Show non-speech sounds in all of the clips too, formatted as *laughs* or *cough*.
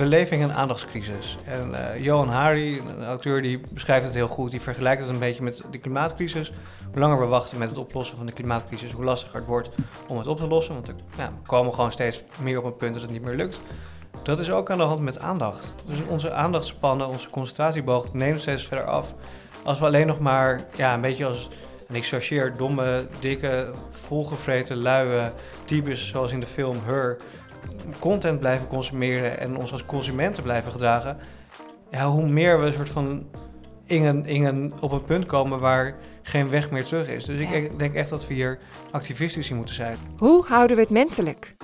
we leven in een aandachtscrisis. En uh, Johan Hari, een auteur, die beschrijft het heel goed. Die vergelijkt het een beetje met de klimaatcrisis. Hoe langer we wachten met het oplossen van de klimaatcrisis, hoe lastiger het wordt om het op te lossen. Want ja, we komen gewoon steeds meer op een punt dat het niet meer lukt. Dat is ook aan de hand met aandacht. Dus onze aandachtspannen, onze concentratieboog neemt steeds verder af. Als we alleen nog maar ja, een beetje als, en ik chargeer, domme, dikke, volgevreten, luie types zoals in de film Her content blijven consumeren en ons als consumenten blijven gedragen, ja, hoe meer we een soort van ingen, ingen op een punt komen waar geen weg meer terug is. Dus ik denk echt dat we hier activistisch in moeten zijn. Hoe houden we het menselijk?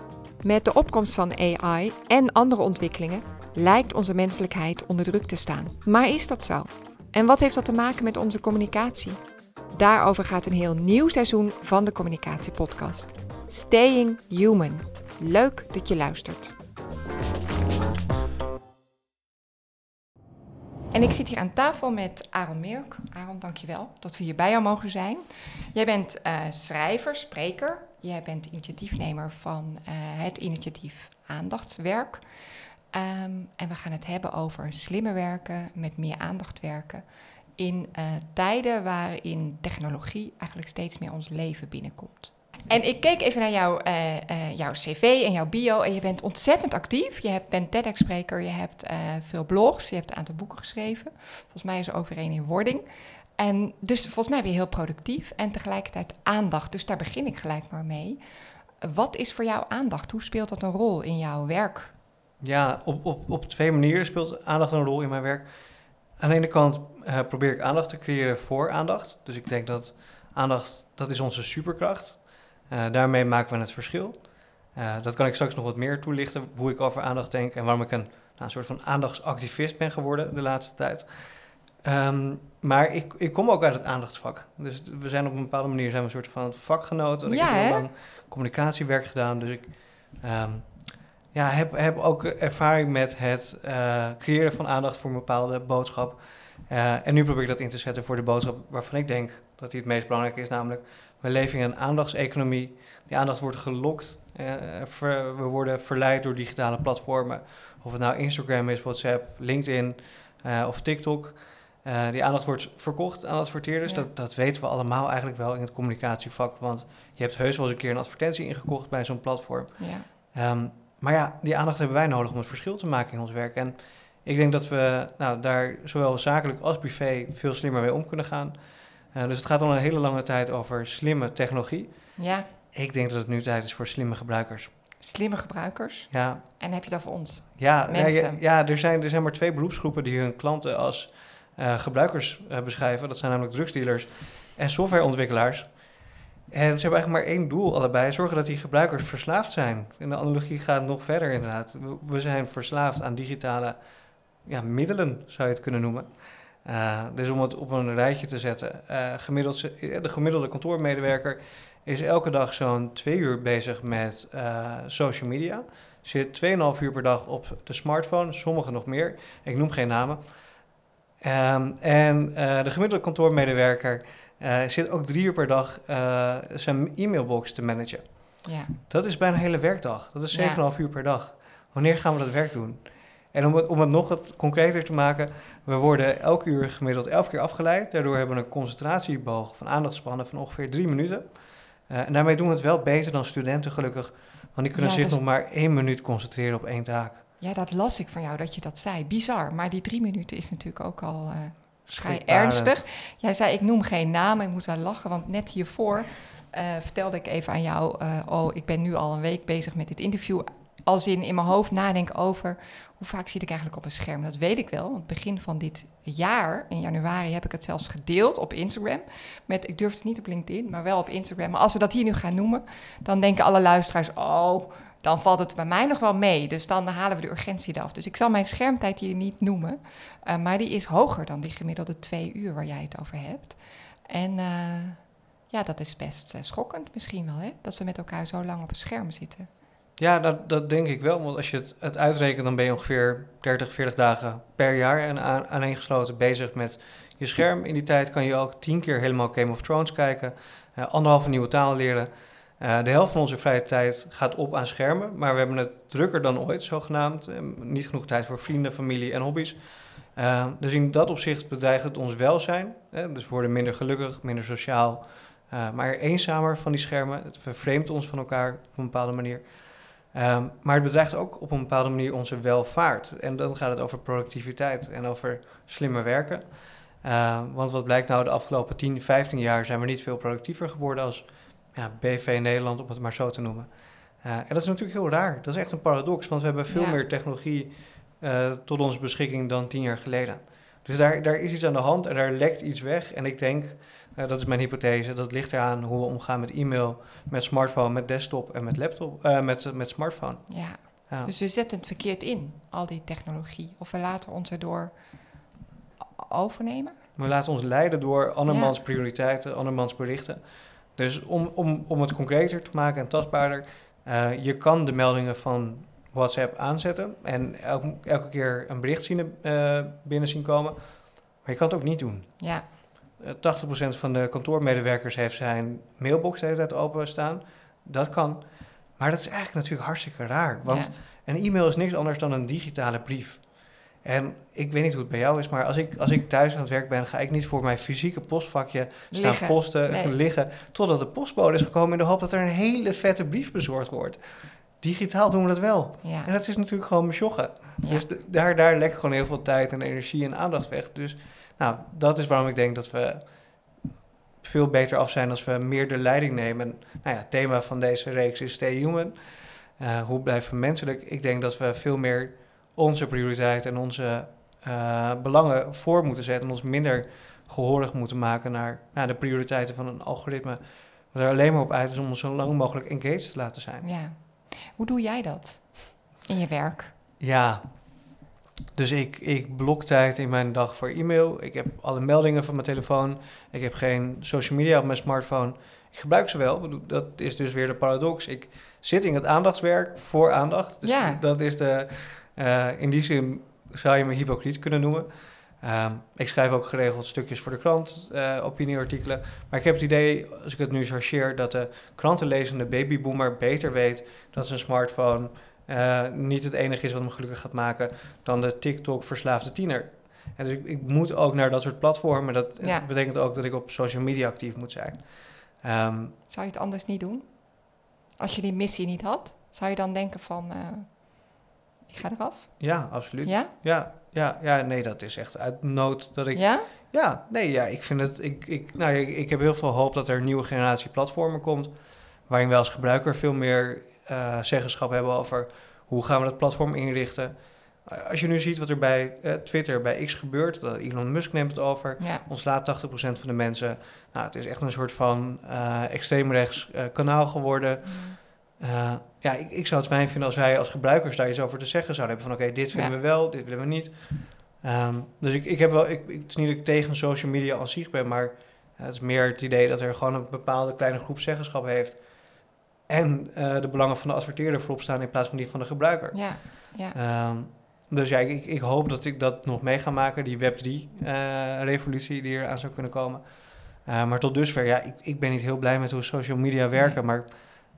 Met de opkomst van AI en andere ontwikkelingen lijkt onze menselijkheid onder druk te staan. Maar is dat zo? En wat heeft dat te maken met onze communicatie? Daarover gaat een heel nieuw seizoen van de Communicatiepodcast. Staying Human. Leuk dat je luistert. En ik zit hier aan tafel met Aaron Meerk. Aaron, dankjewel dat we hier bij jou mogen zijn. Jij bent uh, schrijver, spreker. Jij bent initiatiefnemer van uh, het initiatief Aandachtswerk. Um, en we gaan het hebben over slimmer werken, met meer aandacht werken. In uh, tijden waarin technologie eigenlijk steeds meer ons leven binnenkomt. En ik keek even naar jouw, uh, uh, jouw cv en jouw bio en je bent ontzettend actief. Je hebt, bent TEDx-spreker, je hebt uh, veel blogs, je hebt een aantal boeken geschreven. Volgens mij is er ook een in wording. En dus volgens mij ben je heel productief en tegelijkertijd aandacht. Dus daar begin ik gelijk maar mee. Wat is voor jou aandacht? Hoe speelt dat een rol in jouw werk? Ja, op, op, op twee manieren speelt aandacht een rol in mijn werk. Aan de ene kant probeer ik aandacht te creëren voor aandacht. Dus ik denk dat aandacht, dat is onze superkracht. Uh, daarmee maken we het verschil. Uh, dat kan ik straks nog wat meer toelichten, hoe ik over aandacht denk en waarom ik een, nou, een soort van aandachtsactivist ben geworden de laatste tijd. Um, maar ik, ik kom ook uit het aandachtsvak. Dus we zijn op een bepaalde manier zijn we een soort van vakgenoten. Ja, ik heb heel lang communicatiewerk gedaan, dus ik um, ja, heb, heb ook ervaring met het uh, creëren van aandacht voor een bepaalde boodschap. en nu probeer ik dat in te zetten voor de boodschap waarvan ik denk dat die het meest belangrijk is, namelijk we leven in een aandachtseconomie. Die aandacht wordt gelokt. Uh, ver, we worden verleid door digitale platformen. Of het nou Instagram is, WhatsApp, LinkedIn uh, of TikTok. Uh, die aandacht wordt verkocht aan adverteerders. Ja. Dat, dat weten we allemaal eigenlijk wel in het communicatievak. Want je hebt heus wel eens een keer een advertentie ingekocht bij zo'n platform. Ja. Um, maar ja, die aandacht hebben wij nodig om het verschil te maken in ons werk. En ik denk dat we nou, daar zowel zakelijk als privé veel slimmer mee om kunnen gaan. Uh, dus het gaat al een hele lange tijd over slimme technologie. Ja. Ik denk dat het nu tijd is voor slimme gebruikers. Slimme gebruikers? Ja. En heb je dat voor ons? Ja, Mensen. ja, ja er, zijn, er zijn maar twee beroepsgroepen die hun klanten als uh, gebruikers uh, beschrijven. Dat zijn namelijk drugsdealers en softwareontwikkelaars. En ze hebben eigenlijk maar één doel allebei: zorgen dat die gebruikers verslaafd zijn. En de analogie gaat nog verder, inderdaad. We, we zijn verslaafd aan digitale ja, middelen, zou je het kunnen noemen. Uh, dus om het op een rijtje te zetten, uh, gemiddeld, de gemiddelde kantoormedewerker is elke dag zo'n twee uur bezig met uh, social media. Zit 2,5 uur per dag op de smartphone, sommigen nog meer. Ik noem geen namen. Um, en de gemiddelde kantoormedewerker zit ook drie uur per dag zijn e-mailbox te managen. Ja. Dat is bijna een hele werkdag. Dat is 7,5 ja. uur per dag. Wanneer gaan we dat werk doen? En om het, om het nog wat concreter te maken, we worden elk uur gemiddeld elf keer afgeleid. Daardoor hebben we een concentratieboog van aandachtspannen van ongeveer drie minuten. Uh, en daarmee doen we het wel beter dan studenten gelukkig, want die kunnen ja, zich nog maar één minuut concentreren op één taak. Ja, dat las ik van jou dat je dat zei. Bizar, maar die drie minuten is natuurlijk ook al uh, vrij ernstig. Jij zei, ik noem geen namen, ik moet wel lachen, want net hiervoor uh, vertelde ik even aan jou... oh, ik ben nu al een week bezig met dit interview als in in mijn hoofd nadenk over hoe vaak zit ik eigenlijk op een scherm. Dat weet ik wel. Want begin van dit jaar, in januari, heb ik het zelfs gedeeld op Instagram. Met, ik durf het niet op LinkedIn, maar wel op Instagram. Maar als we dat hier nu gaan noemen, dan denken alle luisteraars: oh, dan valt het bij mij nog wel mee. Dus dan halen we de urgentie eraf. Dus ik zal mijn schermtijd hier niet noemen. Uh, maar die is hoger dan die gemiddelde twee uur waar jij het over hebt. En uh, ja, dat is best uh, schokkend misschien wel, hè? Dat we met elkaar zo lang op een scherm zitten. Ja, dat, dat denk ik wel. Want als je het, uitrekent, dan ben je ongeveer 30, 40 dagen per jaar en aan, aaneengesloten bezig met je scherm. In die tijd kan je ook tien keer helemaal Game of Thrones kijken, uh, anderhalve nieuwe taal leren. Uh, de helft van onze vrije tijd gaat op aan schermen, maar we hebben het drukker dan ooit, zogenaamd. Uh, niet genoeg tijd voor vrienden, familie en hobby's. Dus in dat opzicht bedreigt het ons welzijn. dus we worden minder gelukkig, minder sociaal, maar eenzamer van die schermen. Het vervreemdt ons van elkaar op een bepaalde manier. Um, maar het bedreigt ook op een bepaalde manier onze welvaart. En dan gaat het over productiviteit en over slimmer werken. Uh, want wat blijkt nou, de afgelopen 10, 15 jaar zijn we niet veel productiever geworden als ja, BV Nederland, om het maar zo te noemen. Uh, en dat is natuurlijk heel raar. Dat is echt een paradox, want we hebben veel Ja. meer technologie uh, tot onze beschikking dan tien jaar geleden. Dus daar, daar is iets aan de hand en daar lekt iets weg. En ik denk, uh, dat is mijn hypothese, dat ligt eraan hoe we omgaan met e-mail, met smartphone, met desktop en met laptop, uh, met, met smartphone. Ja. Ja. Dus we zetten het verkeerd in, al die technologie. Of we laten ons erdoor overnemen. We laten ons leiden door andermans Ja. prioriteiten, andermans berichten. Dus om, om, om het concreter te maken en tastbaarder, uh, je kan de meldingen van WhatsApp aanzetten en elke, elke keer een bericht zien, binnen zien komen. Maar je kan het ook niet doen. Ja, 80% van de kantoormedewerkers heeft zijn mailbox de hele tijd openstaan. Dat kan. Maar dat is eigenlijk natuurlijk hartstikke raar. Want ja. een e-mail is niks anders dan een digitale brief. En ik weet niet hoe het bij jou is, maar als ik, als ik thuis aan het werk ben, ga ik niet voor mijn fysieke postvakje staan Liggen. posten, Nee. liggen, totdat de postbode is gekomen in de hoop dat er een hele vette brief bezorgd wordt. Digitaal doen we dat wel. Ja. En dat is natuurlijk gewoon besjoggen. Ja. Dus de- daar, daar lekt gewoon heel veel tijd en energie en aandacht weg. Dus nou, dat is waarom ik denk dat we veel beter af zijn als we meer de leiding nemen. Nou ja, het thema van deze reeks is Stay Human. Eh, hoe blijven we menselijk? Ik denk dat we veel meer onze prioriteiten en onze eh, belangen voor moeten zetten. En ons minder gehoorig moeten maken naar, naar de prioriteiten van een algoritme. Wat er alleen maar op uit is om ons zo lang mogelijk engaged te laten zijn. ja. Hoe doe jij dat in je werk? Ja, dus ik, ik blok tijd in mijn dag voor e-mail. Ik heb alle meldingen van mijn telefoon. Ik heb geen social media op mijn smartphone. Ik gebruik ze wel. Dat is dus weer de paradox. Ik zit in het aandachtswerk voor aandacht. Dus Ja. dat is de... eh, in die zin zou je me hypocriet kunnen noemen. Ehm, ik schrijf ook geregeld stukjes voor de krant, eh, opinieartikelen. Maar ik heb het idee, als ik het nu chargeer, dat de krantenlezende babyboomer beter weet dat zijn smartphone eh, niet het enige is wat hem gelukkig gaat maken dan de TikTok-verslaafde tiener. En dus ik, ik moet ook naar dat soort platformen. Dat Ja. betekent ook dat ik op social media actief moet zijn. Ehm, Zou je het anders niet doen? Als je die missie niet had, zou je dan denken van, eh, ik ga eraf? ja, absoluut. Ja? Ja, ja, ja, nee, dat is echt uit nood dat ik Ja? Ja, nee, ja, ik vind het. Ik, ik, nou, ik, ik heb heel veel hoop dat er een nieuwe generatie platformen komt. Waarin wij als gebruiker veel meer eh, zeggenschap hebben over hoe gaan we dat platform inrichten. Eh, Als je nu ziet wat er bij eh, Twitter, bij X gebeurt, dat Elon Musk neemt het over. Ja. Ontslaat 80% van de mensen. Nou, het is echt een soort van eh extreemrechts kanaal geworden. Eh, ja, ik, ik zou het fijn vinden als wij als gebruikers daar iets over te zeggen zouden hebben. Van oké, dit vinden Ja. we wel, dit willen we niet. Ehm, dus ik, ik heb wel, ik, ik- het is niet dat ik tegen social media als zich ben, maar het is meer het idee dat er gewoon een bepaalde kleine groep zeggenschap heeft. En eh, de belangen van de adverteerder voorop staan in plaats van die van de gebruiker. Ja, ja. Ehm, dus ja, ik, ik hoop dat ik dat nog mee ga maken, die Web3-revolutie die er aan zou kunnen komen. Eh, maar tot dusver, ja, ik, ik ben niet heel blij met hoe social media werken, maar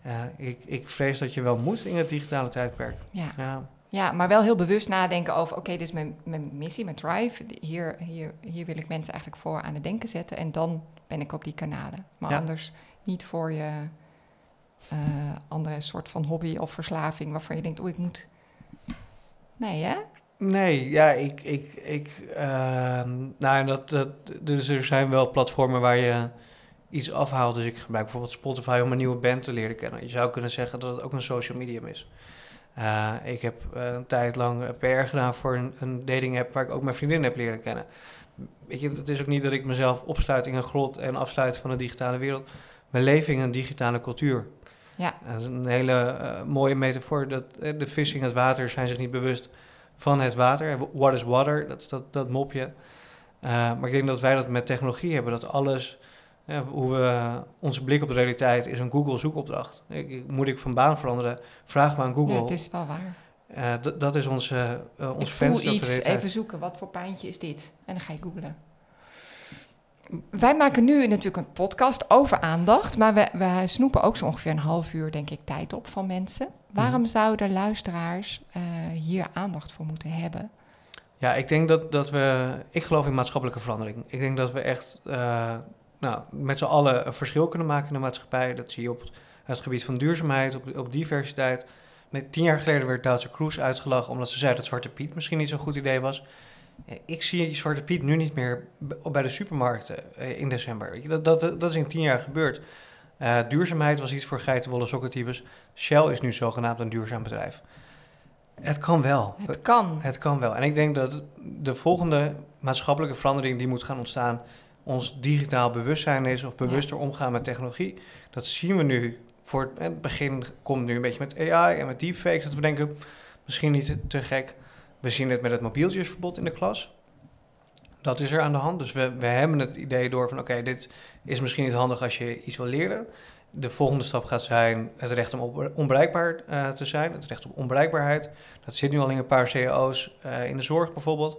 eh, ik, ik vrees dat je wel moet in het digitale tijdperk. ja. Ja, Ja, maar wel heel bewust nadenken over... oké, dit is mijn, mijn missie, mijn drive. Hier, hier, hier wil ik mensen eigenlijk voor aan het denken zetten... en dan ben ik op die kanalen. Maar Ja. anders niet voor je eh, andere soort van hobby of verslaving... waarvan je denkt, oeh, ik moet... Nee, hè? Nee, ja, ik, ik, ik, ehm, nou, dat, dat, dus er zijn wel platformen waar je iets afhaalt. Dus ik gebruik bijvoorbeeld Spotify om een nieuwe band te leren kennen. Je zou kunnen zeggen dat het ook een social medium is. Eh, ik heb eh, een tijd lang PR gedaan voor een, een dating app waar ik ook mijn vriendin heb leren kennen. Weet je, het is ook niet dat ik mezelf opsluit in een grot en afsluit van de digitale wereld. We leven in een digitale cultuur. Ja. Dat is een hele eh, mooie metafoor. Dat eh, de vissen in het water zijn zich niet bewust van het water. What is water? Dat is dat, dat mopje. Eh, maar ik denk dat wij dat met technologie hebben. Dat alles, hoe we, onze blik op de realiteit is een Google zoekopdracht. Ik, moet ik van baan veranderen? Vragen we aan Google. Ja, het is wel waar. Dat is onze, uh, ons ik voel venster op de iets, even zoeken, wat voor pijntje is dit? En dan ga je googlen. Wij maken nu natuurlijk een podcast over aandacht, maar we, we snoepen ook zo ongeveer een half uur, denk ik, tijd op van mensen. Waarom Mhm. zouden luisteraars eh, hier aandacht voor moeten hebben? Ja, ik denk dat, dat we... Ik geloof in maatschappelijke verandering. Ik denk dat we echt eh, nou, met z'n allen een verschil kunnen maken in de maatschappij. Dat zie je op het, gebied van duurzaamheid, op, op diversiteit. Met tien jaar geleden werd Duitse Kroes uitgelachen... omdat ze zei dat Zwarte Piet misschien niet zo'n goed idee was. Eh, Ik zie Zwarte Piet nu niet meer bij de supermarkten eh, in december. Dat, dat, dat is in tien jaar gebeurd. Eh, duurzaamheid was iets voor geitenwolle sokkentypes. Shell is nu zogenaamd een duurzaam bedrijf. Het kan wel. Het kan. Het kan wel. En ik denk dat de volgende maatschappelijke verandering die moet gaan ontstaan, ons digitaal bewustzijn is of bewuster omgaan met technologie. Dat zien we nu. Voor het, begin komt nu een beetje met AI en met deepfakes. Dat we denken, misschien niet te gek. We zien het met het mobieltjesverbod in de klas. Dat is er aan de hand. Dus we, we hebben het idee door van oké, dit is misschien niet handig als je iets wil leren. De volgende stap gaat zijn het recht om onbereikbaar eh, te zijn. Het recht op onbereikbaarheid. Dat zit nu al in een paar cao's eh, in de zorg bijvoorbeeld.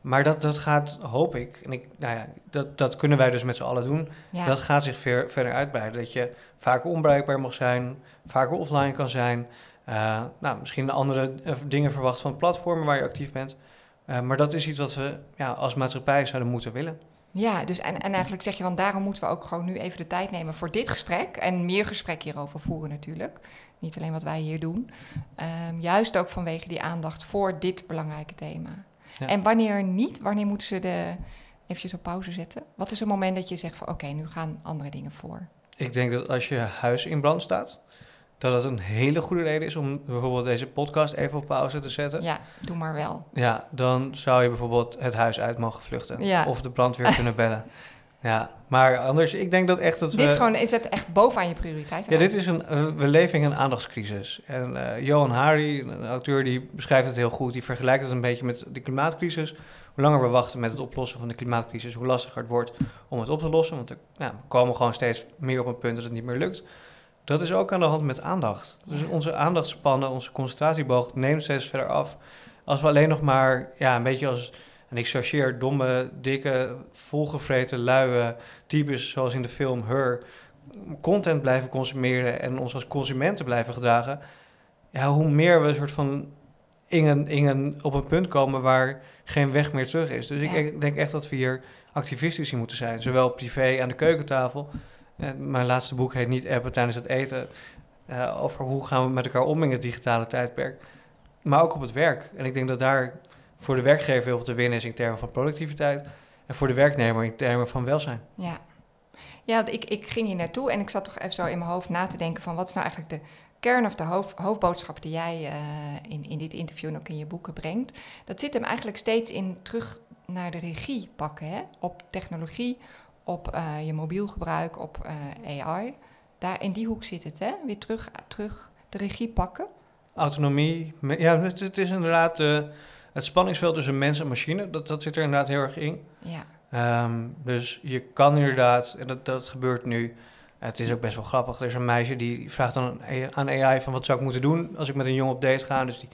Maar dat, dat gaat, hoop ik, en ik, nou ja, dat, dat kunnen wij dus met z'n allen doen. Ja. Dat gaat zich ver, verder uitbreiden. Dat je vaker onbereikbaar mag zijn, vaker offline kan zijn. Eh, nou, misschien andere eh, dingen verwacht van platformen waar je actief bent. Eh, maar dat is iets wat we ja, als maatschappij zouden moeten willen. Ja, dus en, en eigenlijk zeg je, want daarom moeten we ook gewoon nu even de tijd nemen voor dit gesprek. En meer gesprek hierover voeren natuurlijk. Niet alleen wat wij hier doen. Ehm, juist ook vanwege die aandacht voor dit belangrijke thema. Ja. En wanneer niet, wanneer moeten ze de eventjes op pauze zetten? Wat is een moment dat je zegt van oké, nu gaan andere dingen voor? Ik denk dat als je huis in brand staat, dat het een hele goede reden is om bijvoorbeeld deze podcast even op pauze te zetten. Ja, doe maar wel. Ja, dan zou je bijvoorbeeld het huis uit mogen vluchten. Ja. Of de brandweer kunnen bellen. *laughs* Ja, maar anders, ik denk dat echt dat we... Dit is gewoon, is het echt bovenaan je prioriteit? Ja, dit is een, we leven in een aandachtscrisis. En eh, Johan Hari, een auteur, die beschrijft het heel goed. Die vergelijkt het een beetje met de klimaatcrisis. Hoe langer we wachten met het oplossen van de klimaatcrisis, hoe lastiger het wordt om het op te lossen. Want er, nou, we komen gewoon steeds meer op een punt dat het niet meer lukt. Dat is ook aan de hand met aandacht. Dus onze aandachtspannen, onze concentratieboog neemt steeds verder af. Als we alleen nog maar, ja, een beetje als, en ik chargeer, domme, dikke, volgevreten, luie types zoals in de film Her, content blijven consumeren en ons als consumenten blijven gedragen, ja, hoe meer we een soort van in een, in een, op een punt komen waar geen weg meer terug is. Dus ik denk echt dat we hier activistisch in moeten zijn. Zowel privé aan de keukentafel. Mijn laatste boek heet Niet appen tijdens het eten. eh, over hoe gaan we met elkaar om in het digitale tijdperk. Maar ook op het werk. En ik denk dat daar voor de werkgever heel veel te winnen is in termen van productiviteit. En voor de werknemer in termen van welzijn. Ja, ja ik, ik ging hier naartoe en ik zat toch even zo in mijn hoofd na te denken van wat is nou eigenlijk de kern of de hoofd, hoofdboodschap die jij eh, in, in dit interview en ook in je boeken brengt. Dat zit hem eigenlijk steeds in terug naar de regie pakken, hè? op technologie, op eh, je mobiel gebruik, op eh, AI. Daar in die hoek zit het, hè? weer terug, terug de regie pakken. Autonomie. Ja, het, het is inderdaad eh, het spanningsveld tussen mens en machine. Dat, dat zit er inderdaad heel erg in. Ja, Ehm, dus je kan inderdaad, en dat, dat gebeurt nu. Het is ook best wel grappig. Er is een meisje die vraagt dan aan AI van wat zou ik moeten doen als ik met een jongen op date ga. Dus die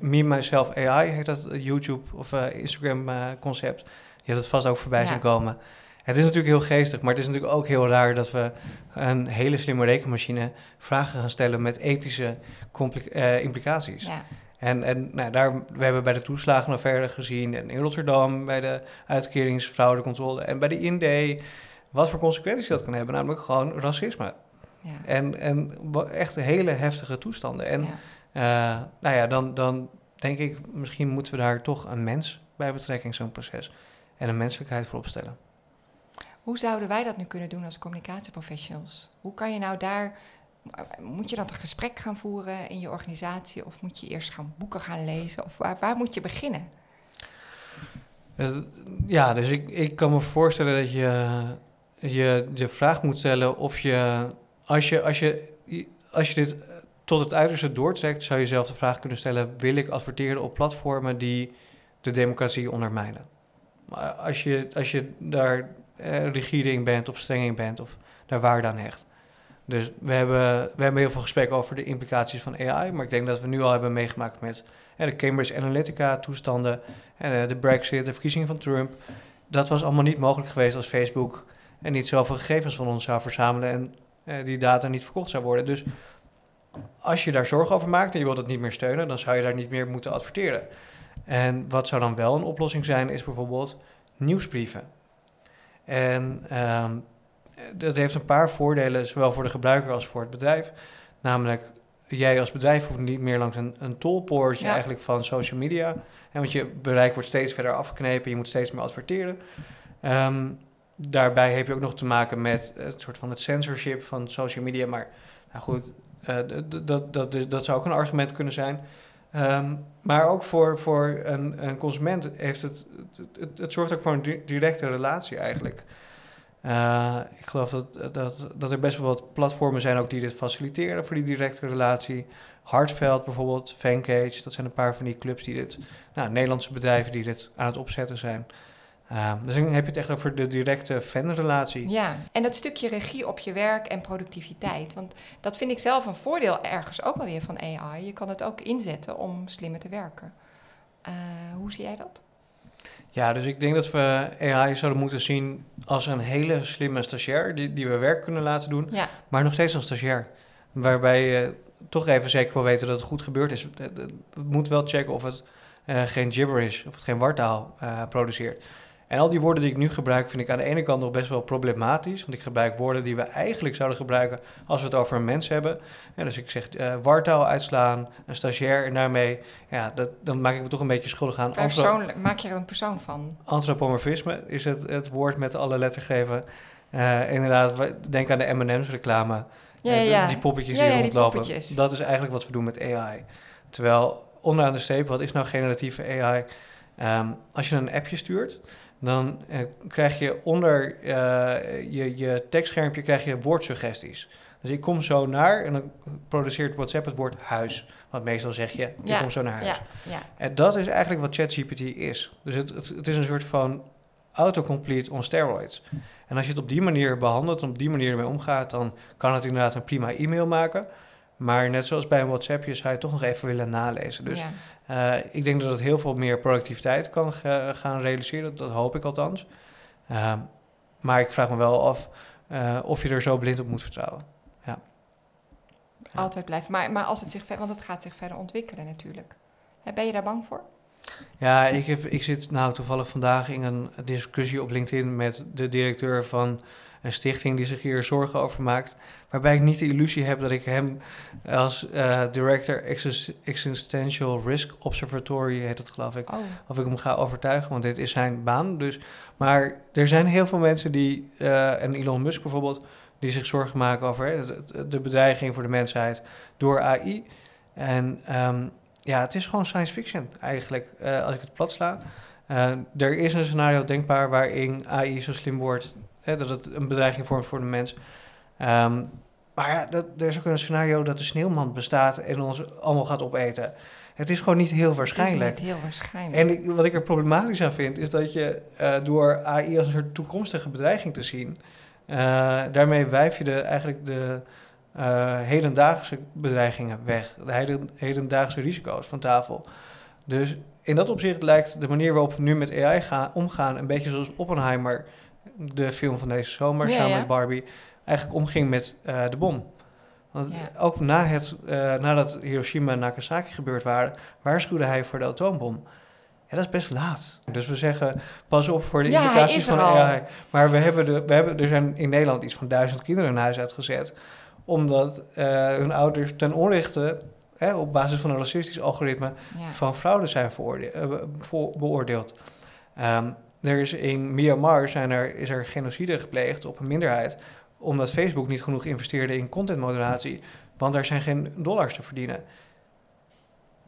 Me Myself AI heet dat YouTube of Instagram concept. Je hebt het vast ook voorbij Ja. zien komen. Het is natuurlijk heel geestig, maar het is natuurlijk ook heel raar dat we een hele slimme rekenmachine vragen gaan stellen met ethische eh, implicaties. ja, En, en nou, daar, we hebben bij de toeslagen verder gezien. En in Rotterdam bij de uitkeringsfraudecontrole. En bij de IND. Wat voor consequenties dat kan hebben. Namelijk gewoon racisme. ja. En, en echt hele heftige toestanden. En ja. eh, nou ja, dan, dan denk ik, misschien moeten we daar toch een mens bij betrekken in zo'n proces. En een menselijkheid voor opstellen. Hoe zouden wij dat nu kunnen doen als communicatieprofessionals? Hoe kan je nou daar. Moet je dan een gesprek gaan voeren in je organisatie? Of moet je eerst gaan boeken gaan lezen? Of waar, waar moet je beginnen? Eh, ja, dus ik, ik kan me voorstellen dat je je de vraag moet stellen of je, als je, als je, als je dit tot het uiterste doortrekt, zou je zelf de vraag kunnen stellen: wil ik adverteren op platformen die de democratie ondermijnen? Maar als je, als je daar in bent of streng in bent of daar waarde aan hecht. Dus we hebben, we hebben heel veel gesprekken over de implicaties van AI, maar ik denk dat we nu al hebben meegemaakt met eh, de Cambridge Analytica toestanden, en, eh, de Brexit, de verkiezingen van Trump. dat was allemaal niet mogelijk geweest als Facebook en niet zoveel gegevens van ons zou verzamelen en uh, die data niet verkocht zou worden. Dus als je daar zorgen over maakt en je wilt het niet meer steunen, dan zou je daar niet meer moeten adverteren. En wat zou dan wel een oplossing zijn, is bijvoorbeeld nieuwsbrieven. En ehm, dat heeft een paar voordelen, zowel voor de gebruiker als voor het bedrijf. Namelijk, jij als bedrijf hoeft niet meer langs een, een tolpoortje eigenlijk van social media. En want je bereik wordt steeds verder afgeknepen, je moet steeds meer adverteren. Ehm, daarbij heb je ook nog te maken met het soort van het censorship van social media. Maar nou goed, uh, dat, dat, dat zou ook een argument kunnen zijn. Ehm, maar ook voor, voor een, een consument heeft het, het, het, zorgt ook voor een directe relatie eigenlijk. Uh, ik geloof dat, dat, dat er best wel wat platformen zijn ook die dit faciliteren voor die directe relatie. Hartveld bijvoorbeeld, Fancage, dat zijn een paar van die clubs die dit, nou, Nederlandse bedrijven die dit aan het opzetten zijn. Uh, dus dan heb je het echt over de directe fanrelatie. Ja, en dat stukje regie op je werk en productiviteit. Want dat vind ik zelf een voordeel ergens ook alweer van AI. Je kan het ook inzetten om slimmer te werken. Uh, hoe zie jij dat? Ja, dus ik denk dat we AI zouden moeten zien als een hele slimme stagiair die, die we werk kunnen laten doen, ja. maar nog steeds een stagiair. Waarbij je toch even zeker wil weten dat het goed gebeurd is. Het, moet wel checken of het uh, geen gibberish of het geen wartaal uh, produceert. En al die woorden die ik nu gebruik, vind ik aan de ene kant nog best wel problematisch. Want ik gebruik woorden die we eigenlijk zouden gebruiken als we het over een mens hebben. dus ik zeg uh, wartaal uitslaan, een stagiair en daarmee, ja, dat, dan maak ik me toch een beetje schuldig aan. Persoonlijk, maak je er een persoon van? Antropomorfisme is het, het woord met alle lettergrepen. Uh, inderdaad, denk aan de M&M's reclame. Ja, ja, ja. Die poppetjes die rondlopen. Dat is eigenlijk wat we doen met AI. Terwijl onderaan de streep, wat is nou generatieve AI? Um, als je een appje stuurt, dan uh, krijg je onder uh, je, je tekstschermpje krijg je woordsuggesties. Dus ik kom zo naar en dan produceert WhatsApp het woord huis. Want meestal zeg je, ja, ik kom zo naar huis. Ja, ja. En dat is eigenlijk wat ChatGPT is. Dus het, het, het, is een soort van autocomplete on steroids. En als je het op die manier behandelt en op die manier ermee omgaat... dan kan het inderdaad een prima e-mail maken... Maar net zoals bij een WhatsAppje zou je toch nog even willen nalezen. Dus uh, ik denk dat het heel veel meer productiviteit kan gaan realiseren. Dat hoop ik althans. Uh, maar ik vraag me wel af uh, of je er zo blind op moet vertrouwen. Ja. Altijd blijven. Maar, maar als het zich want het gaat zich verder ontwikkelen natuurlijk. Ben je daar bang voor? Ja, ik, heb, ik zit nou toevallig vandaag in een discussie op LinkedIn met de directeur van een stichting die zich hier zorgen over maakt. Waarbij ik niet de illusie heb dat ik hem als uh, Director Existential Risk Observatory, heet het geloof ik, oh. of ik hem ga overtuigen, want dit is zijn baan. Dus, maar er zijn heel veel mensen die, uh, en Elon Musk bijvoorbeeld, die zich zorgen maken over de bedreiging voor de mensheid door AI. En um, ja, het is gewoon science fiction eigenlijk, uh, als ik het plat sla. er is een scenario denkbaar waarin AI zo slim wordt Hè, dat het een bedreiging vormt voor de mens. Um, maar ja, dat, er is ook een scenario dat de sneeuwman bestaat en ons allemaal gaat opeten. Het is gewoon niet heel waarschijnlijk. Het is niet heel waarschijnlijk. En wat ik er problematisch aan vind, is dat je uh, door AI als een soort toekomstige bedreiging te zien, daarmee wijf je de, eigenlijk de uh, hedendaagse bedreigingen weg. De heden, hedendaagse risico's van tafel. Dus in dat opzicht lijkt de manier waarop we nu met AI gaan, omgaan een beetje zoals Oppenheimer de film van deze zomer, ja, samen ja. met Barbie, eigenlijk omging met uh, de bom. Want ook na het, uh, nadat Hiroshima en Nagasaki gebeurd waren, waarschuwde hij voor de atoombom. Ja, dat is best laat. Dus we zeggen, pas op voor de ja, implicaties van AI. Maar we hebben, de, we hebben, er zijn in Nederland iets van duizend kinderen in huis uitgezet. Omdat uh, hun ouders ten onrechte, hè, op basis van een racistisch algoritme, ja. van fraude zijn voor, beoordeeld. Um, er is in Myanmar zijn er, is er genocide gepleegd op een minderheid, omdat Facebook niet genoeg investeerde in contentmoderatie, want er zijn geen dollars te verdienen.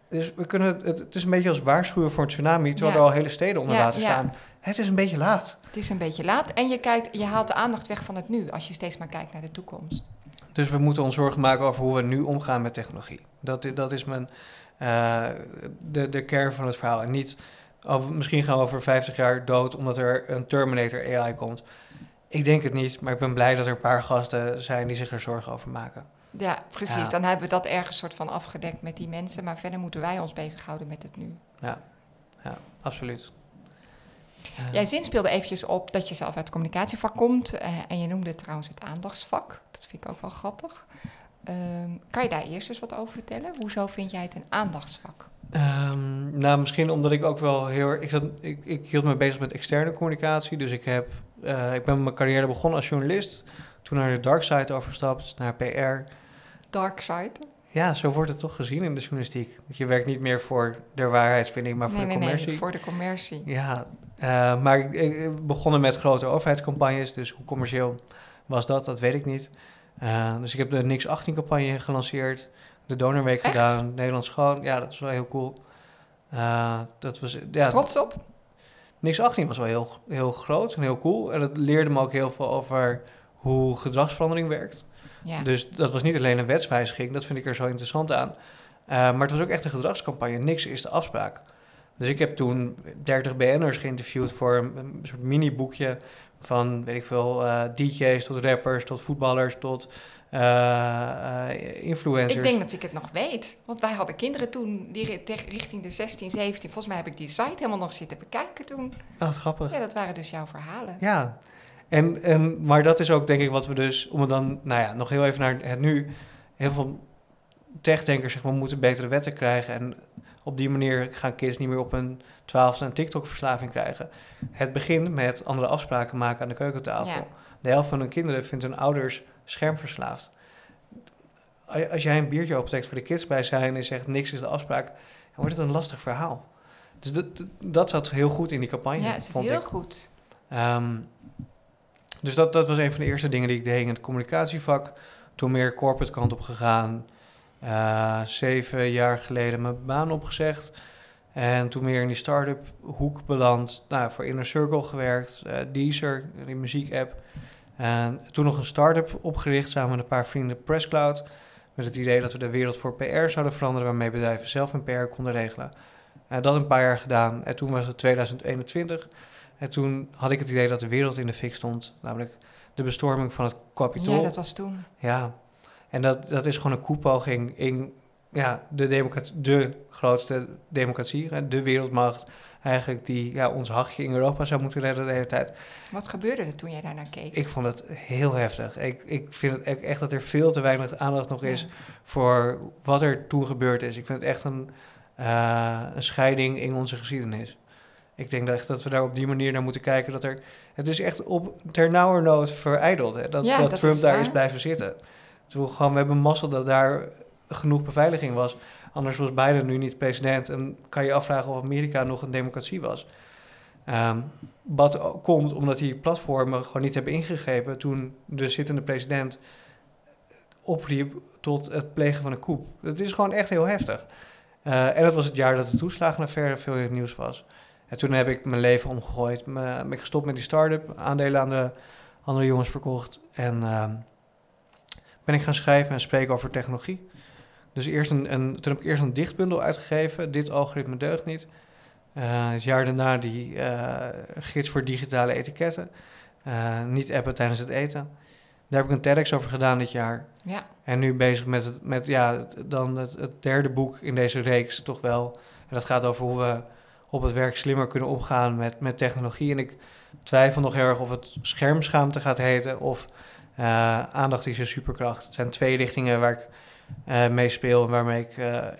Dus we kunnen, het, het is een beetje als waarschuwen voor een tsunami, terwijl Ja. er al hele steden onder Ja, water ja. staan. Het is een beetje laat. Het is een beetje laat. En je, kijkt, je haalt de aandacht weg van het nu als je steeds maar kijkt naar de toekomst. Dus we moeten ons zorgen maken over hoe we nu omgaan met technologie. Dat, dat is mijn, eh, de, de kern van het verhaal. En niet, over, misschien gaan we over 50 jaar dood omdat er een Terminator AI komt. Ik denk het niet, maar ik ben blij dat er een paar gasten zijn die zich er zorgen over maken. Ja, precies. Ja. Dan hebben we dat ergens soort van afgedekt met die mensen. Maar verder moeten wij ons bezighouden met het nu. Ja, absoluut. Uh, Jij zinspeelde eventjes op dat je zelf uit het communicatievak komt. Uh, en je noemde trouwens het aandachtsvak. Dat vind ik ook wel grappig. Um, kan je daar eerst eens wat over vertellen? Hoezo vind jij het een aandachtsvak? Um, nou, misschien omdat ik ook wel heel ik, zat, ik, ik hield me bezig met externe communicatie. Dus ik, heb, uh, ik ben mijn carrière begonnen als journalist. Toen naar de dark side overgestapt, naar PR. Dark side? Ja, zo wordt het toch gezien in de journalistiek. Je werkt niet meer voor de waarheidsvinding, maar voor nee, de nee, commercie. Nee, voor de commercie. Ja, uh, maar ik, ik begonnen met grote overheidscampagnes. Dus hoe commercieel was dat, dat weet ik niet. Uh, dus ik heb de Nix 18 campagne gelanceerd. De Donorweek Echt? gedaan. Nederlands schoon. Ja, dat was wel heel cool. Uh, dat was, ja, Trots op? Nix 18 was wel heel, heel groot en heel cool. En dat leerde me ook heel veel over hoe gedragsverandering werkt. Ja. Dus dat was niet alleen een wetswijziging, dat vind ik er zo interessant aan. Uh, maar het was ook echt een gedragscampagne. Niks is de afspraak. Dus ik heb toen 30 BN'ers geïnterviewd voor een, soort mini-boekje van, weet ik veel, uh, DJ's tot rappers, tot voetballers, tot uh, influencers. Ik denk dat ik het nog weet. Want wij hadden kinderen toen die richting de 16, 17. Volgens mij heb ik die site helemaal nog zitten bekijken toen. Oh, wat grappig. Ja, dat waren dus jouw verhalen. Ja, en, en, maar dat is ook denk ik wat we dus, om het dan, nou ja, nog heel even naar het nu. Heel veel techdenkers zeggen, we moeten betere wetten krijgen. En op die manier gaan kids niet meer op een twaalfde een TikTok-verslaving krijgen. Het begint met andere afspraken maken aan de keukentafel. Ja. De helft van hun kinderen vindt hun ouders schermverslaafd. Als jij een biertje optrekt voor de kids bij zijn en zegt niks is de afspraak, dan wordt het een lastig verhaal. Dus dat, dat zat heel goed in die campagne. Ja, het vond heel ik. goed. Um, dus dat, dat was een van de eerste dingen die ik deed in het communicatievak. Toen meer corporate kant op gegaan. Uh, zeven jaar geleden mijn baan opgezegd. En toen meer in die start-up hoek beland. Nou, voor Inner Circle gewerkt. Uh, Deezer, die muziek-app. En toen nog een start-up opgericht samen met een paar vrienden, Presscloud. Met het idee dat we de wereld voor PR zouden veranderen, waarmee bedrijven zelf hun PR konden regelen. En dat een paar jaar gedaan. En toen was het 2021. En toen had ik het idee dat de wereld in de fik stond. Namelijk de bestorming van het Capitool. Ja, dat was toen. Ja, en dat, dat is gewoon een koepoging in ja, de, democratie, de grootste democratie, de wereldmacht. Eigenlijk die ja, ons hachje in Europa zou moeten redden de hele tijd. Wat gebeurde er toen jij daarnaar keek? Ik vond het heel heftig. Ik, ik vind het echt dat er veel te weinig aandacht nog is ja. voor wat er toen gebeurd is. Ik vind het echt een, uh, een scheiding in onze geschiedenis. Ik denk dat, dat we daar op die manier naar moeten kijken. Dat er, het is echt op ternauwernood verijdeld. Hè? Dat, ja, dat, dat Trump is daar is blijven zitten. Dus we, gewoon, we hebben mazzel dat daar genoeg beveiliging was. Anders was Biden nu niet president. En kan je afvragen of Amerika nog een democratie was. Um, wat komt omdat die platformen gewoon niet hebben ingegrepen toen de zittende president opriep tot het plegen van een coup. Het is gewoon echt heel heftig. Uh, en dat was het jaar dat de toeslagenaffaire veel in het nieuws was. En toen heb ik mijn leven omgegooid. Me, ben ik gestopt met die start-up, aandelen aan de andere jongens verkocht. En uh, ben ik gaan schrijven en spreken over technologie. Dus eerst een, een, toen heb ik eerst een dichtbundel uitgegeven. Dit algoritme deugt niet. Uh, het jaar daarna die uh, gids voor digitale etiketten. Uh, niet appen tijdens het eten. Daar heb ik een TEDx over gedaan dit jaar. Ja. En nu bezig met, het, met ja, het, dan het, het, derde boek in deze reeks toch wel. En dat gaat over hoe we op het werk slimmer kunnen omgaan met, met technologie. En ik twijfel nog heel erg of het schermschaamte gaat heten of aandacht is een superkracht. Het zijn twee richtingen waar ik mee speel en waarmee ik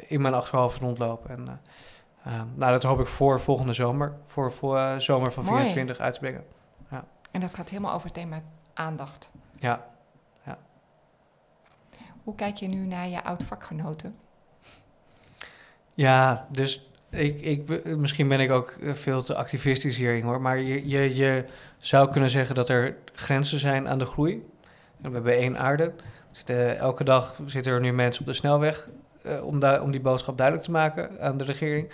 in mijn achterhoofd rondloop. En, Uh, nou, dat hoop ik voor volgende zomer, voor, voor zomer van Mooi. 24 uit te brengen. Ja. En dat gaat helemaal over het thema aandacht. Ja. ja. Hoe kijk je nu naar je oud-vakgenoten? Ja, dus ik, ik, misschien ben ik ook veel te activistisch hierin hoor, maar je, je, je zou kunnen zeggen dat er grenzen zijn aan de groei. We hebben één aarde. Elke dag zitten er nu mensen op de snelweg uh, om, om die boodschap duidelijk te maken aan de regering.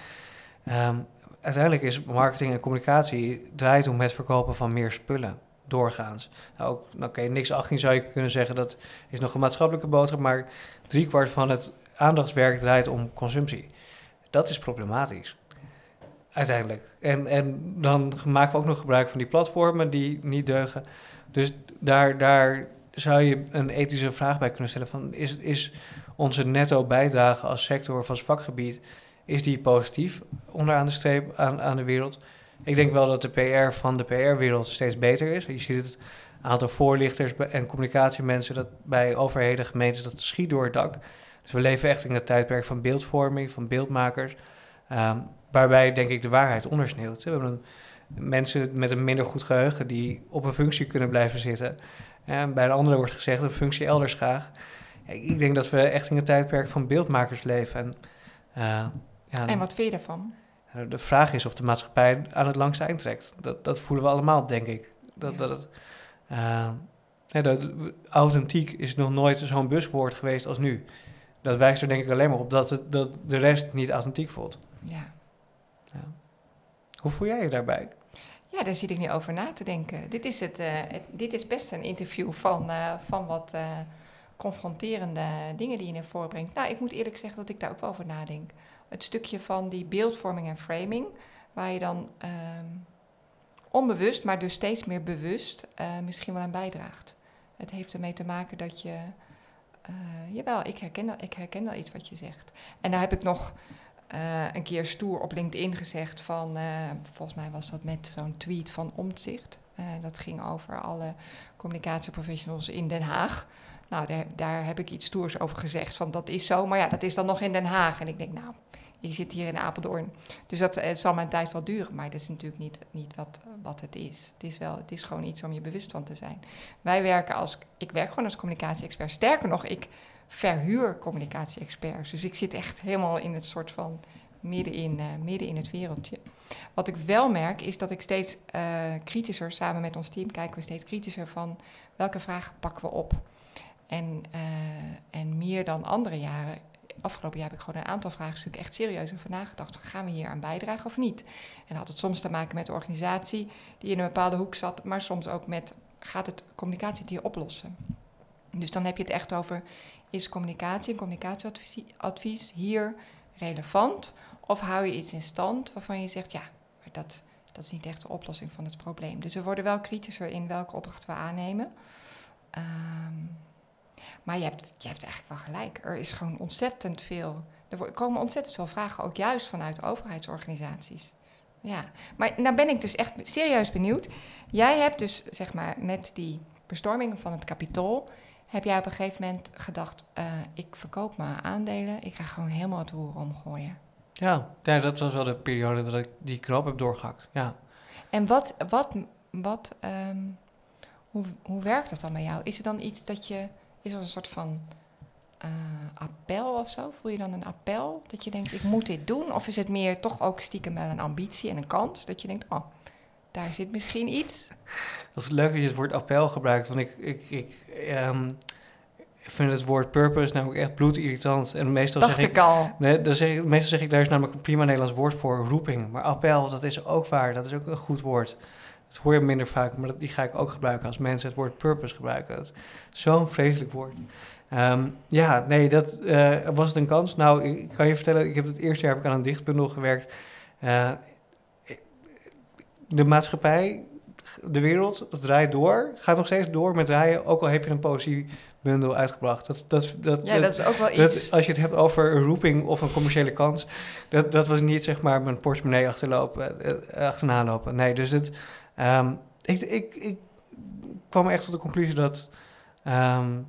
Um, uiteindelijk is marketing en communicatie draait om het verkopen van meer spullen doorgaans. Nou, ook, oké, niks 18 zou je kunnen zeggen, dat is nog een maatschappelijke boodschap, maar driekwart van het aandachtswerk draait om consumptie. Dat is problematisch. Uiteindelijk. En, en dan maken we ook nog gebruik van die platformen die niet deugen. Dus daar, daar zou je een ethische vraag bij kunnen stellen van is, is onze netto bijdrage als sector of als vakgebied, is die positief onderaan de streep aan, aan de wereld? ik denk wel dat de PR van de PR-wereld steeds beter is. Je ziet het aantal voorlichters en communicatiemensen dat bij overheden, gemeentes, dat schiet door het dak. Dus we leven echt in het tijdperk van beeldvorming, van beeldmakers. Ehm, waarbij denk ik de waarheid ondersneeuwt. We hebben mensen met een minder goed geheugen die op een functie kunnen blijven zitten. En bij de andere wordt gezegd een functie elders graag. Ik denk dat we echt in het tijdperk van beeldmakers leven. En, uh, ja, en wat vind je daarvan? De vraag is of de maatschappij aan het langste eind trekt. Dat, dat voelen we allemaal, denk ik. Dat, dat het, uh, dat, authentiek is nog nooit zo'n buswoord geweest als nu. Dat wijst er denk ik alleen maar op dat, het, dat de rest niet authentiek voelt. Ja. ja. Hoe voel jij je daarbij? Ja, daar zit ik niet over na te denken. Dit is, het, uh, dit is best een interview van, uh, van wat uh, confronterende dingen die je naar voren brengt. Nou, ik moet eerlijk zeggen dat ik daar ook wel over nadenk. Het stukje van die beeldvorming en framing, waar je dan um, onbewust, maar dus steeds meer bewust misschien wel aan bijdraagt. Het heeft ermee te maken dat je. jawel, ik herken, ik herken wel iets wat je zegt. En daar heb ik nog uh, een keer stoer op LinkedIn gezegd van, uh, volgens mij was dat met zo'n tweet van Omtzigt. Uh, dat ging over alle communicatieprofessionals in Den Haag. Nou, daar, daar, heb ik iets stoers over gezegd van dat is zo, maar ja, dat is dan nog in Den Haag. En ik denk, nou, je zit hier in Apeldoorn. Dus dat zal mijn tijd wel duren, maar dat is natuurlijk niet, niet wat, wat het is. Het is, wel, het is gewoon iets om je bewust van te zijn. Wij werken als, ik werk gewoon als communicatie-expert. Sterker nog, ik verhuur communicatie-experts. Dus ik zit echt helemaal in het soort van midden in, uh, midden in het wereldje. Wat ik wel merk is dat ik steeds uh, kritischer, samen met ons team kijken we steeds kritischer van welke vragen pakken we op. En, uh, en meer dan andere jaren, afgelopen jaar heb ik gewoon een aantal vraagstukken echt serieus over nagedacht. Gaan we hier aan bijdragen of niet? En dat had het soms te maken met de organisatie die in een bepaalde hoek zat, maar soms ook met gaat het communicatie oplossen? Dus dan heb je het echt over is communicatie en communicatieadvies hier relevant? Of hou je iets in stand waarvan je zegt, ja, maar dat, dat is niet echt de oplossing van het probleem. Dus we worden wel kritischer in welke opdracht we aannemen. Um, maar je hebt, je hebt eigenlijk wel gelijk. Er is gewoon ontzettend veel. Er komen ontzettend veel vragen, ook juist vanuit overheidsorganisaties. Ja, maar nou ben ik dus echt serieus benieuwd. Jij hebt dus, zeg maar, met die bestorming van het kapitool heb jij op een gegeven moment gedacht: uh, ik verkoop mijn aandelen, ik ga gewoon helemaal het roer omgooien? Ja, ja, dat was wel de periode dat ik die knoop heb doorgehakt. Ja. En wat, wat, wat, um, hoe, hoe werkt dat dan bij jou? Is er dan iets dat je, is er een soort van uh, appel of zo? Voel je dan een appel dat je denkt: ik moet dit doen? Of is het meer toch ook stiekem wel een ambitie en een kans dat je denkt: oh, daar zit misschien iets. *laughs* Dat is leuk dat je het woord appel gebruikt, want ik, ik, ik, um, ik vind het woord purpose namelijk echt bloedirritant. En meestal Dacht zeg ik, al. Nee, dan zeg meestal zeg ik, daar is namelijk een prima Nederlands woord voor, roeping. Maar appel, dat is ook waar, dat is ook een goed woord. Dat hoor je minder vaak, maar dat, die ga ik ook gebruiken als mensen het woord purpose gebruiken. Zo'n vreselijk woord. Um, ja, nee, dat uh, was het een kans. Nou, ik kan je vertellen, ik heb het eerste jaar heb ik aan een dichtbundel gewerkt. Uh, de maatschappij, de wereld, dat draait door. Gaat nog steeds door met draaien, ook al heb je een poëziebundel uitgebracht. Dat, dat, dat, ja, dat, is ook wel iets. Als je het hebt over een roeping of een commerciële kans, dat, dat was niet zeg maar mijn portemonnee achterlopen, eh, achterna lopen. Nee, dus het, um, ik, ik, ik kwam echt tot de conclusie dat... Um,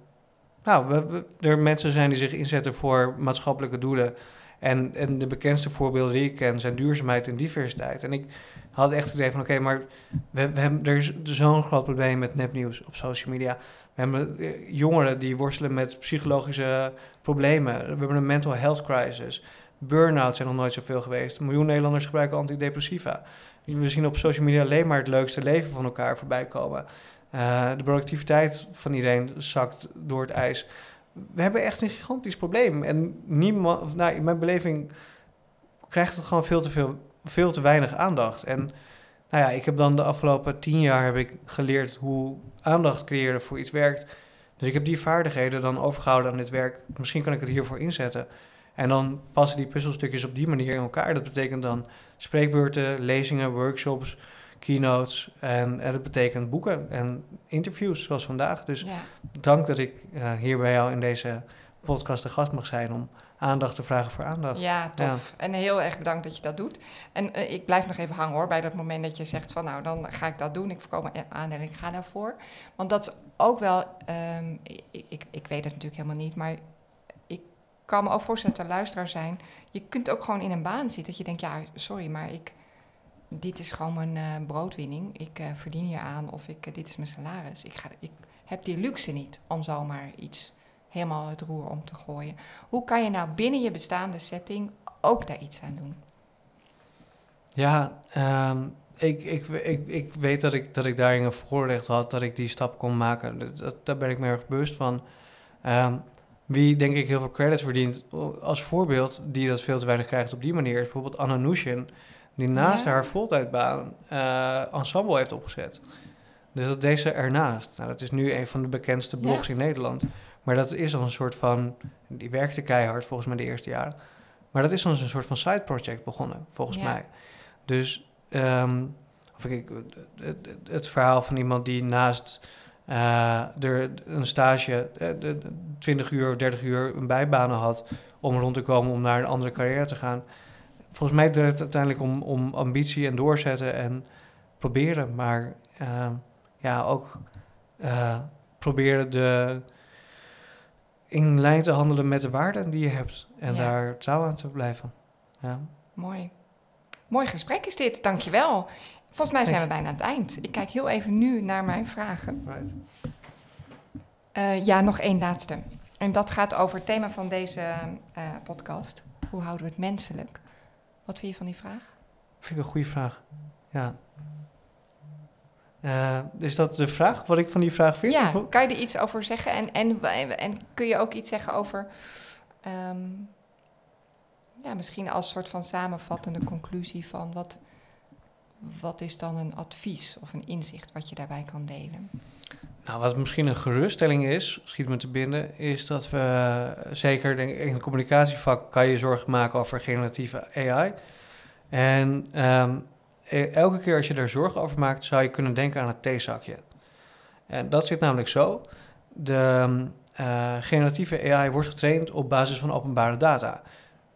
nou, we, er mensen zijn die zich inzetten voor maatschappelijke doelen. En, en de bekendste voorbeelden die ik ken zijn duurzaamheid en diversiteit. En ik had echt het idee van, oké, maar we, we, hebben, er is zo'n groot probleem met nepnieuws op social media. We hebben eh, jongeren die worstelen met psychologische problemen. We hebben een mental health crisis. Burn-out zijn nog nooit zoveel geweest. Een miljoen Nederlanders gebruiken antidepressiva. We zien op social media alleen maar het leukste leven van elkaar voorbij komen. Uh, de productiviteit van iedereen zakt door het ijs. We hebben echt een gigantisch probleem. En niemand, nou, in mijn beleving krijgt het gewoon veel te veel veel te weinig aandacht. En nou ja, ik heb dan de afgelopen tien jaar heb ik geleerd hoe aandacht creëren voor iets werkt. Dus ik heb die vaardigheden dan overgehouden aan dit werk. Misschien kan ik het hiervoor inzetten. En dan passen die puzzelstukjes op die manier in elkaar. Dat betekent dan spreekbeurten, lezingen, workshops, keynotes. En, en dat betekent boeken en interviews zoals vandaag. Dus dank dat ik uh, hier bij jou in deze podcast de gast mag zijn om aandacht te vragen voor aandacht. Ja, tof. En heel erg bedankt dat je dat doet. En eh, ik blijf nog even hangen hoor, bij dat moment dat je zegt van nou, dan ga ik dat doen. Ik voorkom aan en ik ga daarvoor. Want dat is ook wel, um, ik, ik, ik, weet het natuurlijk helemaal niet, maar ik kan me ook voorstellen dat er luisteraar zijn. Je kunt ook gewoon in een baan zitten dat je denkt, ja, sorry, maar ik, dit is gewoon mijn uh, broodwinning. Ik uh, verdien hier aan of ik, dit is mijn salaris. Ik, ga, ik heb die luxe niet om zomaar iets helemaal het roer om te gooien. Hoe kan je nou binnen je bestaande setting ook daar iets aan doen? Ja, um, ik, ik, ik, ik weet dat ik, dat ik daarin een voorrecht had dat ik die stap kon maken. Dat, daar ben ik me erg bewust van. Um, wie denk ik heel veel credits verdient als voorbeeld, die dat veel te weinig krijgt op die manier, is bijvoorbeeld Anna Nushin, die naast haar voltijdbaan uh, ensemble heeft opgezet. Dus dat deed ze ernaast. Nou, dat is nu een van de bekendste blogs in Nederland. Maar dat is al een soort van. Die werkte keihard volgens mij de eerste jaren. Maar dat is dan een soort van side project begonnen, volgens mij. Dus. Um, of ik, het, het, verhaal van iemand die naast uh, er een stage, uh, eh, 20 uur of 30 uur een bijbanen had om rond te komen om naar een andere carrière te gaan. Volgens mij draait het uiteindelijk om, om ambitie en doorzetten en proberen. Maar uh, ja, ook uh, proberen de, in lijn te handelen met de waarden die je hebt. En daar trouw aan te blijven. Ja. Mooi. Mooi gesprek is dit, dankjewel. Volgens mij zijn we bijna aan het eind. Ik kijk heel even nu naar mijn vragen. Right. Uh, ja, nog één laatste. En dat gaat over het thema van deze uh, podcast. Hoe houden we het menselijk? Wat vind je van die vraag? Vind ik een goede vraag. Ja. Uh, is dat de vraag, wat ik van die vraag vind? Ja, kan je er iets over zeggen? En, en, en kun je ook iets zeggen over... Um, ja, misschien als soort van samenvattende conclusie van... Wat, wat is dan een advies of een inzicht wat je daarbij kan delen? Nou, wat misschien een geruststelling is, schiet me te binnen, is dat we zeker denk in het communicatievak kan je zorgen maken over generatieve AI. En um, E, elke keer als je er zorgen over maakt, zou je kunnen denken aan het theezakje. En dat zit namelijk zo. De uh, generatieve AI wordt getraind op basis van openbare data.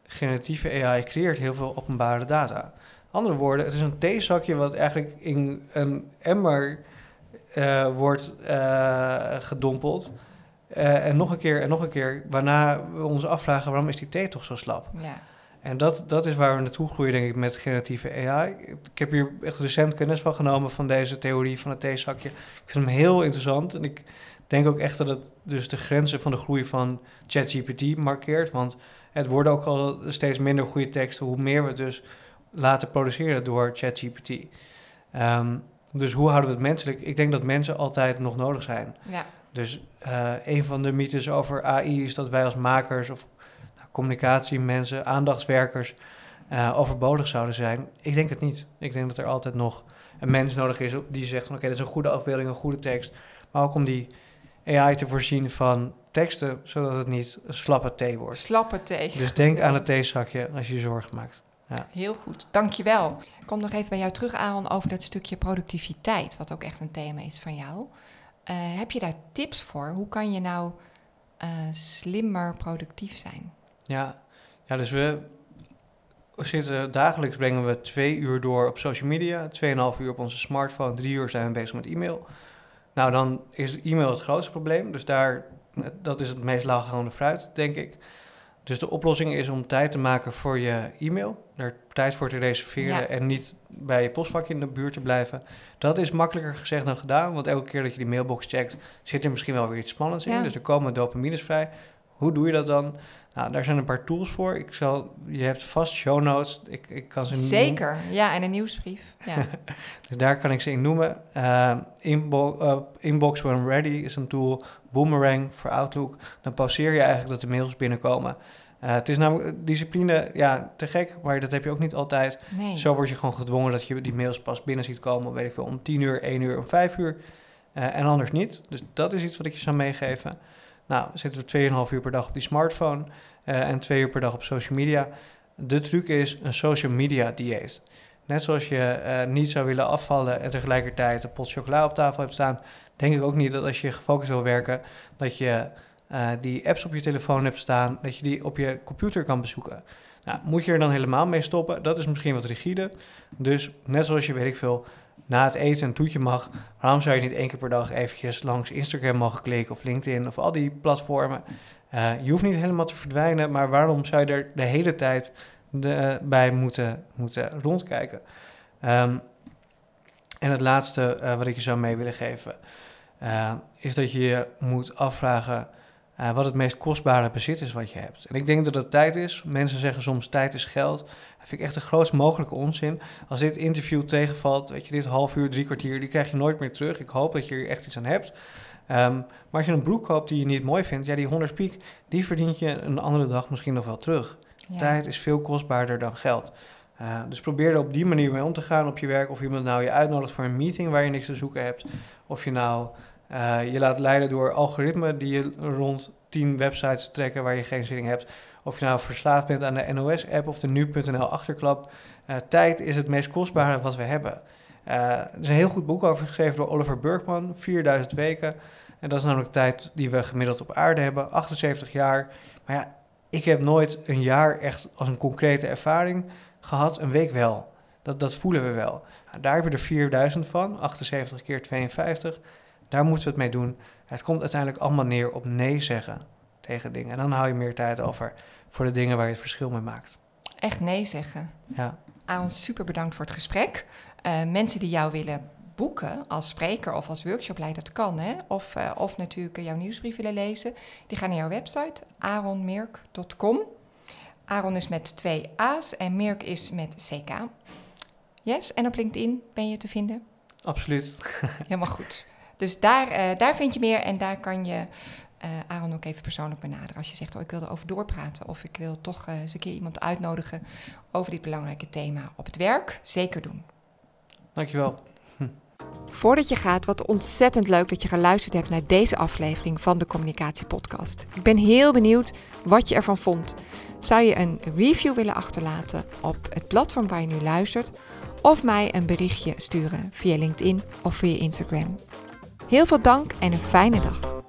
Generatieve AI creëert heel veel openbare data. Andere woorden, het is een theezakje wat eigenlijk in een emmer uh, wordt gedompeld. en nog een keer en nog een keer, waarna we ons afvragen waarom is die thee toch zo slap? Ja. En dat, dat is waar we naartoe groeien, denk ik, met generatieve AI. Ik heb hier echt recent kennis van genomen van deze theorie van het theezakje. Ik vind hem heel interessant. En ik denk ook echt dat het dus de grenzen van de groei van ChatGPT markeert. Want het worden ook al steeds minder goede teksten, hoe meer we het dus laten produceren door ChatGPT. Um, dus hoe houden we het menselijk? Ik denk dat mensen altijd nog nodig zijn. Ja. Dus uh, een van de mythes over AI is dat wij als makers of communicatie, mensen, aandachtswerkers uh, overbodig zouden zijn. Ik denk het niet. Ik denk dat er altijd nog een mens nodig is die zegt van oké, dat is een goede afbeelding, een goede tekst. Maar ook om die AI te voorzien van teksten, zodat het niet een slappe thee wordt. Slappe thee. Dus denk aan het theezakje als je je zorgen maakt. Ja. Heel goed, dankjewel. Ik kom nog even bij jou terug, Aaron, over dat stukje productiviteit, wat ook echt een thema is van jou. Uh, heb je daar tips voor? Hoe kan je nou uh, slimmer productief zijn? Ja, ja dus we zitten dagelijks brengen we twee uur door op social media, tweeënhalf uur op onze smartphone, drie uur zijn we bezig met e-mail. Nou, dan is e-mail het grootste probleem. Dus daar, dat is het meest laaghangende fruit, denk ik. Dus de oplossing is om tijd te maken voor je e-mail. Er tijd voor te reserveren en niet bij je postvakje in de buurt te blijven. Dat is makkelijker gezegd dan gedaan. Want elke keer dat je die mailbox checkt, zit er misschien wel weer iets spannends in. Dus er komen dopamines vrij. Hoe doe je dat dan? Nou, daar zijn een paar tools voor. Ik zal, je hebt vast show notes. Ik, ik kan ze Zeker, ja, en een nieuwsbrief. Ja. *laughs* dus daar kan ik ze in noemen. Uh, inbo uh, Inbox When Ready is een tool. Boomerang voor Outlook. Dan pauzeer je eigenlijk dat de mails binnenkomen. Uh, het is namelijk discipline, ja, te gek, maar dat heb je ook niet altijd. Nee. Zo word je gewoon gedwongen dat je die mails pas binnen ziet komen, weet ik veel, om 10 uur, 1 uur, om 5 uur. en anders niet. Dus dat is iets wat ik je zou meegeven. Nou, zitten we 2,5 uur per dag op die smartphone uh, en 2 uur per dag op social media. De truc is een social media dieet. Net zoals je uh, niet zou willen afvallen en tegelijkertijd een pot chocola op tafel hebt staan, denk ik ook niet dat als je gefocust wil werken, dat je uh, die apps op je telefoon hebt staan, dat je die op je computer kan bezoeken. Nou, moet je er dan helemaal mee stoppen? Dat is misschien wat rigide. Dus net zoals je, weet ik veel, na het eten een toetje mag, waarom zou je niet één keer per dag eventjes langs Instagram mogen klikken of LinkedIn of al die platformen? Uh, je hoeft niet helemaal te verdwijnen, maar waarom zou je er de hele tijd de, uh, bij moeten, moeten rondkijken? Um, en het laatste uh, wat ik je zou mee willen geven, is dat je je moet afvragen wat het meest kostbare bezit is wat je hebt. En ik denk dat het tijd is. Mensen zeggen soms tijd is geld. Vind ik echt de grootst mogelijke onzin. Als dit interview tegenvalt, weet je, dit half uur, drie kwartier, die krijg je nooit meer terug. Ik hoop dat je er echt iets aan hebt. Um, maar als je een broek koopt die je niet mooi vindt, ja, die 100 piek, die verdient je een andere dag misschien nog wel terug. Ja. Tijd is veel kostbaarder dan geld. Uh, dus probeer er op die manier mee om te gaan op je werk. Of iemand nou je uitnodigt voor een meeting waar je niks te zoeken hebt. Of je nou uh, je laat leiden door algoritmen die je rond 10 websites trekken waar je geen zin in hebt. Of je nou verslaafd bent aan de NOS-app of de nu.nl achterklap. Uh, tijd is het meest kostbare wat we hebben. Uh, er is een heel goed boek over geschreven door Oliver Burkman, 4000 weken. En dat is namelijk de tijd die we gemiddeld op aarde hebben, 78 jaar. Maar ja, ik heb nooit een jaar echt als een concrete ervaring gehad, een week wel. Dat, dat voelen we wel. Nou, daar heb je er 4000 van, 78 keer 52. Daar moeten we het mee doen. Het komt uiteindelijk allemaal neer op nee zeggen tegen dingen. En dan hou je meer tijd over voor de dingen waar je het verschil mee maakt. Echt nee zeggen. Ja. Aaron, super bedankt voor het gesprek. Uh, mensen die jou willen boeken als spreker of als workshopleider, dat kan. Hè? Of, uh, of natuurlijk jouw nieuwsbrief willen lezen. Die gaan naar jouw website, aronmerk.com. Aaron is met twee A's en Merk is met CK. Yes, en op LinkedIn ben je te vinden? Absoluut. Helemaal goed. Dus daar, uh, daar vind je meer en daar kan je uh, Aaron ook even persoonlijk benaderen. Als je zegt, oh, ik wil erover doorpraten of ik wil toch uh, eens een keer iemand uitnodigen over dit belangrijke thema op het werk, zeker doen. Dankjewel. Hm. Voordat je gaat, wat ontzettend leuk dat je geluisterd hebt naar deze aflevering van de Communicatiepodcast. Ik ben heel benieuwd wat je ervan vond. Zou je een review willen achterlaten op het platform waar je nu luistert? Of mij een berichtje sturen via LinkedIn of via Instagram. Heel veel dank en een fijne dag.